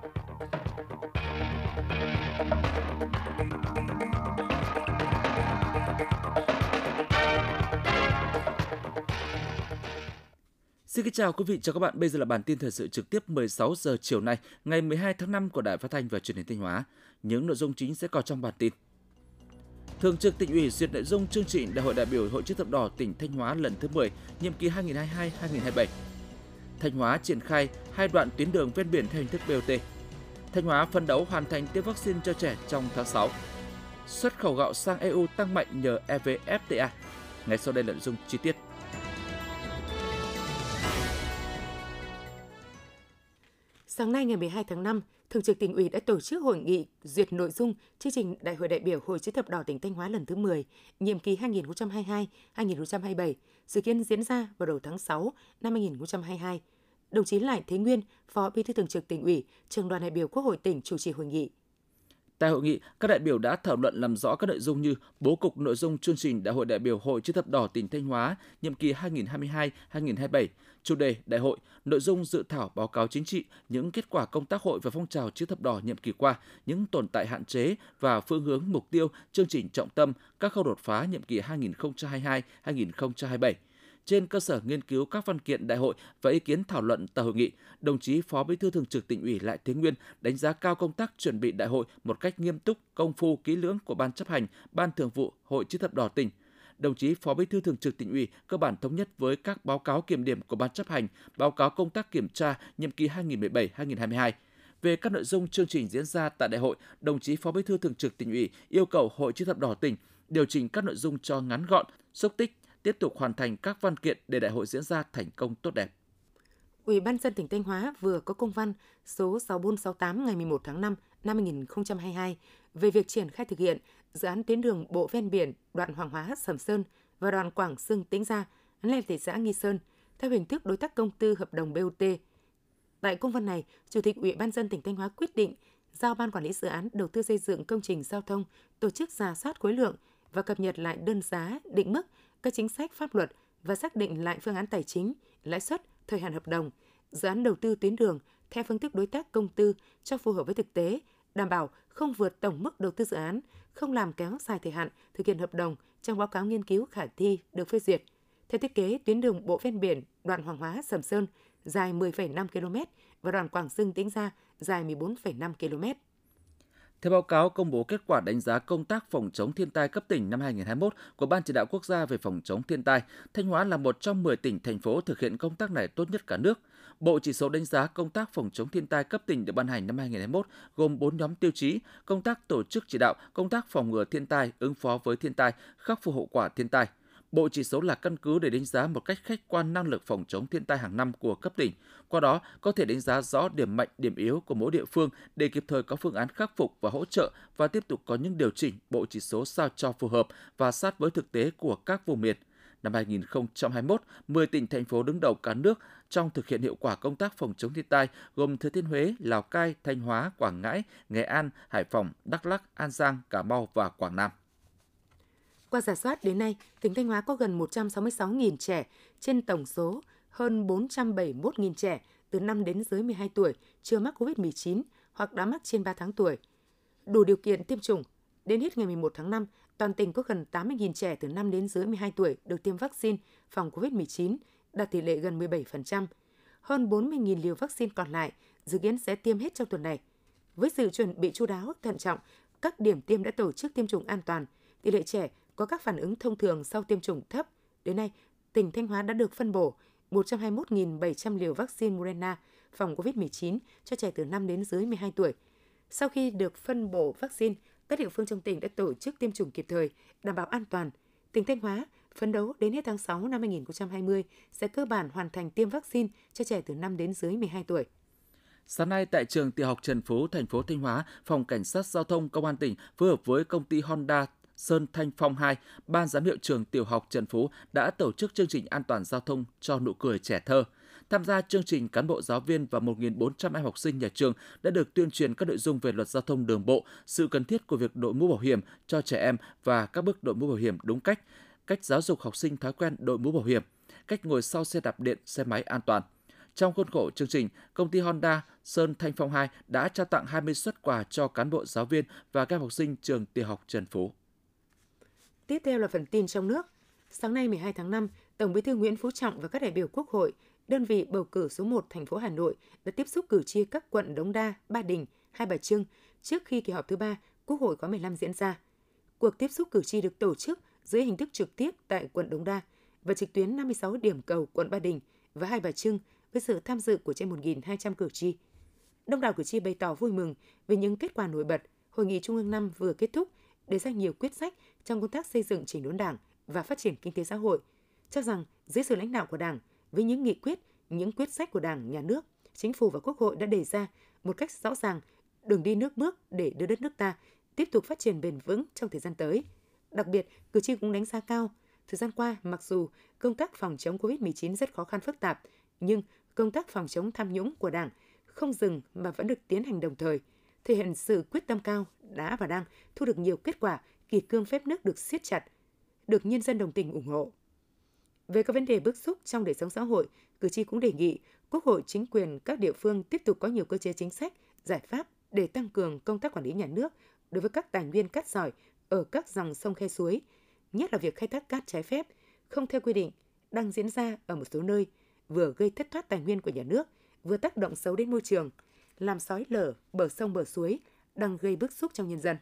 Xin kính chào quý vị và các bạn. Bây giờ là bản tin thời sự trực tiếp 16 giờ chiều nay, ngày 12 tháng 5 của Đài Phát thanh và Truyền hình Thanh Hóa. Những nội dung chính sẽ có trong bản tin. Thường trực tỉnh ủy duyệt nội dung chương trình Đại hội đại biểu Hội chữ thập đỏ tỉnh Thanh Hóa lần thứ 10, nhiệm kỳ 2022-2027. Thanh Hóa triển khai hai đoạn tuyến đường ven biển theo hình thức BOT. Thanh Hóa phấn đấu hoàn thành tiêm vaccine cho trẻ trong tháng 6. Xuất khẩu gạo sang EU tăng mạnh nhờ EVFTA. Ngay sau đây là nội dung chi tiết. Sáng nay ngày 12 tháng 5, Thường trực tỉnh ủy đã tổ chức hội nghị duyệt nội dung chương trình Đại hội đại biểu Hội chữ thập đỏ tỉnh Thanh Hóa lần thứ 10, nhiệm kỳ 2022-2027, dự kiến diễn ra vào đầu tháng 6 năm 2022. Đồng chí Lại Thế Nguyên, Phó Bí thư Thường trực tỉnh ủy, Trường đoàn đại biểu Quốc hội tỉnh chủ trì hội nghị. Tại hội nghị, các đại biểu đã thảo luận làm rõ các nội dung như bố cục nội dung chương trình Đại hội đại biểu Hội chữ thập đỏ tỉnh Thanh Hóa nhiệm kỳ 2022-2027, chủ đề đại hội, nội dung dự thảo báo cáo chính trị, những kết quả công tác hội và phong trào chữ thập đỏ nhiệm kỳ qua, những tồn tại hạn chế và phương hướng mục tiêu, chương trình trọng tâm, các khâu đột phá nhiệm kỳ 2022-2027 trên cơ sở nghiên cứu các văn kiện đại hội và ý kiến thảo luận tại hội nghị, đồng chí Phó Bí thư Thường trực Tỉnh ủy Lại Thế Nguyên đánh giá cao công tác chuẩn bị đại hội một cách nghiêm túc, công phu, kỹ lưỡng của ban chấp hành, ban thường vụ Hội chữ thập đỏ tỉnh. Đồng chí Phó Bí thư Thường trực Tỉnh ủy cơ bản thống nhất với các báo cáo kiểm điểm của ban chấp hành, báo cáo công tác kiểm tra nhiệm kỳ 2017-2022 về các nội dung chương trình diễn ra tại đại hội, đồng chí Phó Bí thư Thường trực Tỉnh ủy yêu cầu Hội chữ thập đỏ tỉnh điều chỉnh các nội dung cho ngắn gọn, xúc tích, tiếp tục hoàn thành các văn kiện để đại hội diễn ra thành công tốt đẹp. Ủy ban dân tỉnh Thanh Hóa vừa có công văn số 6468 ngày 11 tháng 5 năm 2022 về việc triển khai thực hiện dự án tuyến đường bộ ven biển đoạn Hoàng Hóa Sầm Sơn và đoạn Quảng Sương Tĩnh Gia lên thị xã Nghi Sơn theo hình thức đối tác công tư hợp đồng BOT. Tại công văn này, Chủ tịch Ủy ban dân tỉnh Thanh Hóa quyết định giao Ban Quản lý Dự án Đầu tư xây dựng công trình giao thông tổ chức giả soát khối lượng và cập nhật lại đơn giá, định mức các chính sách pháp luật và xác định lại phương án tài chính, lãi suất, thời hạn hợp đồng, dự án đầu tư tuyến đường theo phương thức đối tác công tư cho phù hợp với thực tế, đảm bảo không vượt tổng mức đầu tư dự án, không làm kéo dài thời hạn thực hiện hợp đồng trong báo cáo nghiên cứu khả thi được phê duyệt. Theo thiết kế, tuyến đường bộ ven biển đoạn Hoàng Hóa Sầm Sơn dài 10,5 km và đoạn Quảng Sương Tĩnh Gia dài 14,5 km. Theo báo cáo công bố kết quả đánh giá công tác phòng chống thiên tai cấp tỉnh năm 2021 của Ban chỉ đạo quốc gia về phòng chống thiên tai, Thanh Hóa là một trong 10 tỉnh thành phố thực hiện công tác này tốt nhất cả nước. Bộ chỉ số đánh giá công tác phòng chống thiên tai cấp tỉnh được ban hành năm 2021 gồm 4 nhóm tiêu chí: công tác tổ chức chỉ đạo, công tác phòng ngừa thiên tai, ứng phó với thiên tai, khắc phục hậu quả thiên tai. Bộ chỉ số là căn cứ để đánh giá một cách khách quan năng lực phòng chống thiên tai hàng năm của cấp tỉnh. Qua đó, có thể đánh giá rõ điểm mạnh, điểm yếu của mỗi địa phương để kịp thời có phương án khắc phục và hỗ trợ và tiếp tục có những điều chỉnh bộ chỉ số sao cho phù hợp và sát với thực tế của các vùng miền. Năm 2021, 10 tỉnh thành phố đứng đầu cả nước trong thực hiện hiệu quả công tác phòng chống thiên tai gồm Thừa Thiên Huế, Lào Cai, Thanh Hóa, Quảng Ngãi, Nghệ An, Hải Phòng, Đắk Lắk, An Giang, Cà Mau và Quảng Nam. Qua giả soát đến nay, tỉnh Thanh Hóa có gần 166.000 trẻ trên tổng số hơn 471.000 trẻ từ 5 đến dưới 12 tuổi chưa mắc COVID-19 hoặc đã mắc trên 3 tháng tuổi. Đủ điều kiện tiêm chủng. Đến hết ngày 11 tháng 5, toàn tỉnh có gần 80.000 trẻ từ 5 đến dưới 12 tuổi được tiêm vaccine phòng COVID-19, đạt tỷ lệ gần 17%. Hơn 40.000 liều vaccine còn lại dự kiến sẽ tiêm hết trong tuần này. Với sự chuẩn bị chu đáo, thận trọng, các điểm tiêm đã tổ chức tiêm chủng an toàn, tỷ lệ trẻ có các phản ứng thông thường sau tiêm chủng thấp. Đến nay, tỉnh Thanh Hóa đã được phân bổ 121.700 liều vaccine Moderna phòng COVID-19 cho trẻ từ 5 đến dưới 12 tuổi. Sau khi được phân bổ vaccine, các địa phương trong tỉnh đã tổ chức tiêm chủng kịp thời, đảm bảo an toàn. Tỉnh Thanh Hóa phấn đấu đến hết tháng 6 năm 2020 sẽ cơ bản hoàn thành tiêm vaccine cho trẻ từ 5 đến dưới 12 tuổi. Sáng nay tại trường tiểu học Trần Phú, thành phố Thanh Hóa, Phòng Cảnh sát Giao thông Công an tỉnh phối hợp với công ty Honda Sơn Thanh Phong 2, Ban giám hiệu trường tiểu học Trần Phú đã tổ chức chương trình an toàn giao thông cho nụ cười trẻ thơ. Tham gia chương trình, cán bộ giáo viên và 1.400 em học sinh nhà trường đã được tuyên truyền các nội dung về luật giao thông đường bộ, sự cần thiết của việc đội mũ bảo hiểm cho trẻ em và các bước đội mũ bảo hiểm đúng cách, cách giáo dục học sinh thói quen đội mũ bảo hiểm, cách ngồi sau xe đạp điện, xe máy an toàn. Trong khuôn khổ chương trình, công ty Honda Sơn Thanh Phong 2 đã trao tặng 20 xuất quà cho cán bộ giáo viên và các học sinh trường tiểu học Trần Phú. Tiếp theo là phần tin trong nước. Sáng nay 12 tháng 5, Tổng Bí thư Nguyễn Phú Trọng và các đại biểu Quốc hội, đơn vị bầu cử số 1 thành phố Hà Nội đã tiếp xúc cử tri các quận Đống Đa, Ba Đình, Hai Bà Trưng trước khi kỳ họp thứ ba Quốc hội khóa 15 diễn ra. Cuộc tiếp xúc cử tri được tổ chức dưới hình thức trực tiếp tại quận Đống Đa và trực tuyến 56 điểm cầu quận Ba Đình và Hai Bà Trưng với sự tham dự của trên 1.200 cử tri. Đông đảo cử tri bày tỏ vui mừng về những kết quả nổi bật Hội nghị Trung ương năm vừa kết thúc, đề ra nhiều quyết sách trong công tác xây dựng chỉnh đốn Đảng và phát triển kinh tế xã hội, cho rằng dưới sự lãnh đạo của Đảng, với những nghị quyết, những quyết sách của Đảng, Nhà nước, Chính phủ và Quốc hội đã đề ra một cách rõ ràng đường đi nước bước để đưa đất nước ta tiếp tục phát triển bền vững trong thời gian tới. Đặc biệt, cử tri cũng đánh giá cao, thời gian qua mặc dù công tác phòng chống COVID-19 rất khó khăn phức tạp, nhưng công tác phòng chống tham nhũng của Đảng không dừng mà vẫn được tiến hành đồng thời, thể hiện sự quyết tâm cao đã và đang thu được nhiều kết quả, kỳ cương phép nước được siết chặt, được nhân dân đồng tình ủng hộ. Về các vấn đề bức xúc trong đời sống xã hội, cử tri cũng đề nghị Quốc hội, chính quyền các địa phương tiếp tục có nhiều cơ chế chính sách, giải pháp để tăng cường công tác quản lý nhà nước đối với các tài nguyên cát sỏi ở các dòng sông khe suối, nhất là việc khai thác cát trái phép, không theo quy định, đang diễn ra ở một số nơi, vừa gây thất thoát tài nguyên của nhà nước, vừa tác động xấu đến môi trường, làm sói lở bờ sông bờ suối, đang gây bức xúc trong nhân dân.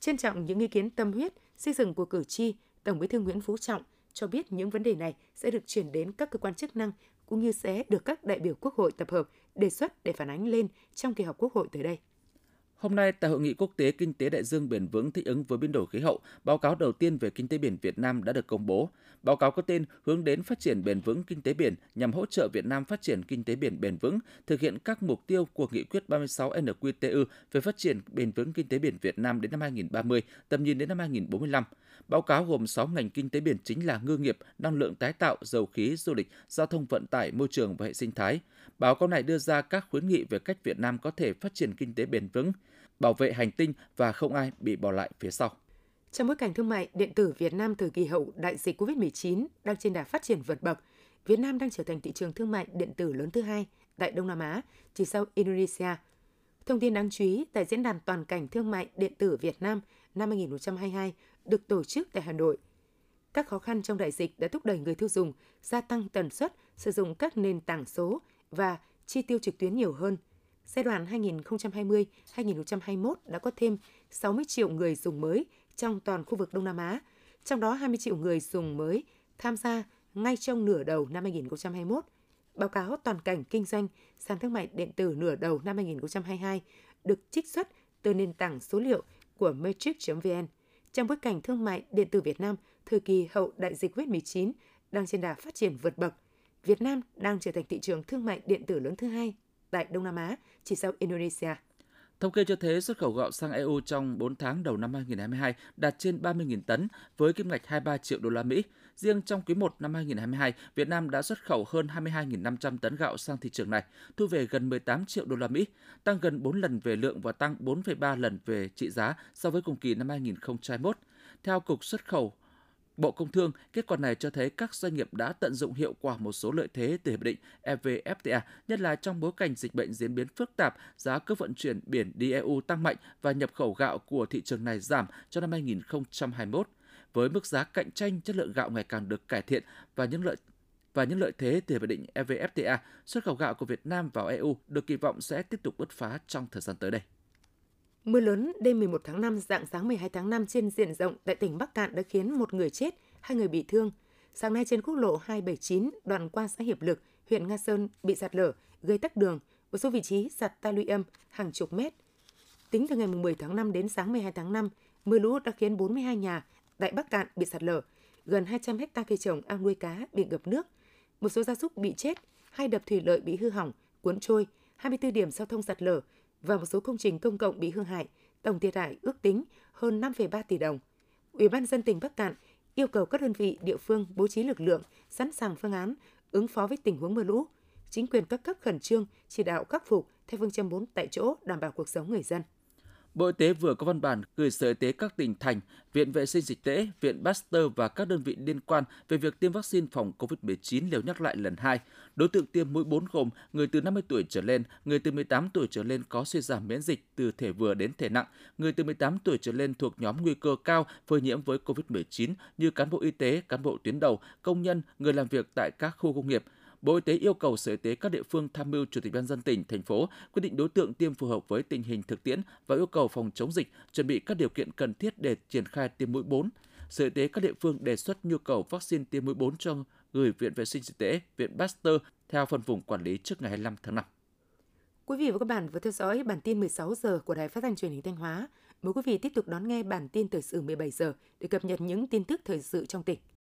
Trân trọng những ý kiến tâm huyết, xây dựng của cử tri, Tổng Bí thư Nguyễn Phú Trọng cho biết những vấn đề này sẽ được chuyển đến các cơ quan chức năng cũng như sẽ được các đại biểu Quốc hội tập hợp đề xuất để phản ánh lên trong kỳ họp Quốc hội tới đây. Hôm nay, tại Hội nghị quốc tế Kinh tế Đại dương bền vững thích ứng với biến đổi khí hậu, báo cáo đầu tiên về kinh tế biển Việt Nam đã được công bố. Báo cáo có tên Hướng đến phát triển bền vững kinh tế biển nhằm hỗ trợ Việt Nam phát triển kinh tế biển bền vững, thực hiện các mục tiêu của Nghị quyết 36 NQTU về phát triển bền vững kinh tế biển Việt Nam đến năm 2030, tầm nhìn đến năm 2045. Báo cáo gồm 6 ngành kinh tế biển chính là ngư nghiệp, năng lượng tái tạo, dầu khí, du lịch, giao thông vận tải, môi trường và hệ sinh thái. Báo cáo này đưa ra các khuyến nghị về cách Việt Nam có thể phát triển kinh tế bền vững, bảo vệ hành tinh và không ai bị bỏ lại phía sau. Trong bối cảnh thương mại điện tử Việt Nam thời kỳ hậu đại dịch COVID-19 đang trên đà phát triển vượt bậc, Việt Nam đang trở thành thị trường thương mại điện tử lớn thứ hai tại Đông Nam Á, chỉ sau Indonesia. Thông tin đáng chú ý tại Diễn đàn Toàn cảnh Thương mại điện tử Việt Nam năm 2022 được tổ chức tại Hà Nội. Các khó khăn trong đại dịch đã thúc đẩy người tiêu dùng gia tăng tần suất sử dụng các nền tảng số và chi tiêu trực tuyến nhiều hơn. Giai đoạn 2020-2021 đã có thêm 60 triệu người dùng mới trong toàn khu vực Đông Nam Á, trong đó 20 triệu người dùng mới tham gia ngay trong nửa đầu năm 2021. Báo cáo toàn cảnh kinh doanh sàn thương mại điện tử nửa đầu năm 2022 được trích xuất từ nền tảng số liệu của Matrix.vn trong bối cảnh thương mại điện tử Việt Nam thời kỳ hậu đại dịch COVID-19 đang trên đà phát triển vượt bậc. Việt Nam đang trở thành thị trường thương mại điện tử lớn thứ hai tại Đông Nam Á, chỉ sau Indonesia. Thống kê cho thấy xuất khẩu gạo sang EU trong 4 tháng đầu năm 2022 đạt trên 30.000 tấn với kim ngạch 23 triệu đô la Mỹ. Riêng trong quý 1 năm 2022, Việt Nam đã xuất khẩu hơn 22.500 tấn gạo sang thị trường này, thu về gần 18 triệu đô la Mỹ, tăng gần 4 lần về lượng và tăng 4,3 lần về trị giá so với cùng kỳ năm 2021. Theo Cục Xuất khẩu Bộ Công Thương, kết quả này cho thấy các doanh nghiệp đã tận dụng hiệu quả một số lợi thế từ hiệp định EVFTA, nhất là trong bối cảnh dịch bệnh diễn biến phức tạp, giá cước vận chuyển biển đi EU tăng mạnh và nhập khẩu gạo của thị trường này giảm cho năm 2021. Với mức giá cạnh tranh, chất lượng gạo ngày càng được cải thiện và những lợi và những lợi thế từ hiệp định EVFTA, xuất khẩu gạo của Việt Nam vào EU được kỳ vọng sẽ tiếp tục bứt phá trong thời gian tới đây. Mưa lớn đêm 11 tháng 5, dạng sáng 12 tháng 5 trên diện rộng tại tỉnh Bắc Cạn đã khiến một người chết, hai người bị thương. Sáng nay trên quốc lộ 279 đoạn qua xã Hiệp Lực, huyện Nga Sơn bị sạt lở, gây tắc đường, một số vị trí sạt ta luy âm hàng chục mét. Tính từ ngày 10 tháng 5 đến sáng 12 tháng 5, mưa lũ đã khiến 42 nhà tại Bắc Cạn bị sạt lở, gần 200 hecta cây trồng ao nuôi cá bị ngập nước, một số gia súc bị chết, hai đập thủy lợi bị hư hỏng, cuốn trôi, 24 điểm giao thông sạt lở, và một số công trình công cộng bị hư hại, tổng thiệt hại ước tính hơn 5,3 tỷ đồng. Ủy ban dân tỉnh Bắc Cạn yêu cầu các đơn vị địa phương bố trí lực lượng, sẵn sàng phương án ứng phó với tình huống mưa lũ. Chính quyền các cấp khẩn trương chỉ đạo khắc phục theo phương châm 4 tại chỗ đảm bảo cuộc sống người dân. Bộ Y tế vừa có văn bản gửi Sở Y tế các tỉnh thành, Viện Vệ sinh Dịch tễ, Viện Pasteur và các đơn vị liên quan về việc tiêm vaccine phòng COVID-19 liều nhắc lại lần 2. Đối tượng tiêm mũi 4 gồm người từ 50 tuổi trở lên, người từ 18 tuổi trở lên có suy giảm miễn dịch từ thể vừa đến thể nặng, người từ 18 tuổi trở lên thuộc nhóm nguy cơ cao phơi nhiễm với COVID-19 như cán bộ y tế, cán bộ tuyến đầu, công nhân, người làm việc tại các khu công nghiệp – Bộ Y tế yêu cầu Sở Y tế các địa phương tham mưu Chủ tịch ban dân tỉnh, thành phố quyết định đối tượng tiêm phù hợp với tình hình thực tiễn và yêu cầu phòng chống dịch, chuẩn bị các điều kiện cần thiết để triển khai tiêm mũi 4. Sở Y tế các địa phương đề xuất nhu cầu vaccine tiêm mũi 4 cho gửi Viện Vệ sinh Dịch tễ, Viện Pasteur theo phân vùng quản lý trước ngày 25 tháng 5. Quý vị và các bạn vừa theo dõi bản tin 16 giờ của Đài Phát thanh Truyền hình Thanh Hóa. Mời quý vị tiếp tục đón nghe bản tin thời sự 17 giờ để cập nhật những tin tức thời sự trong tỉnh.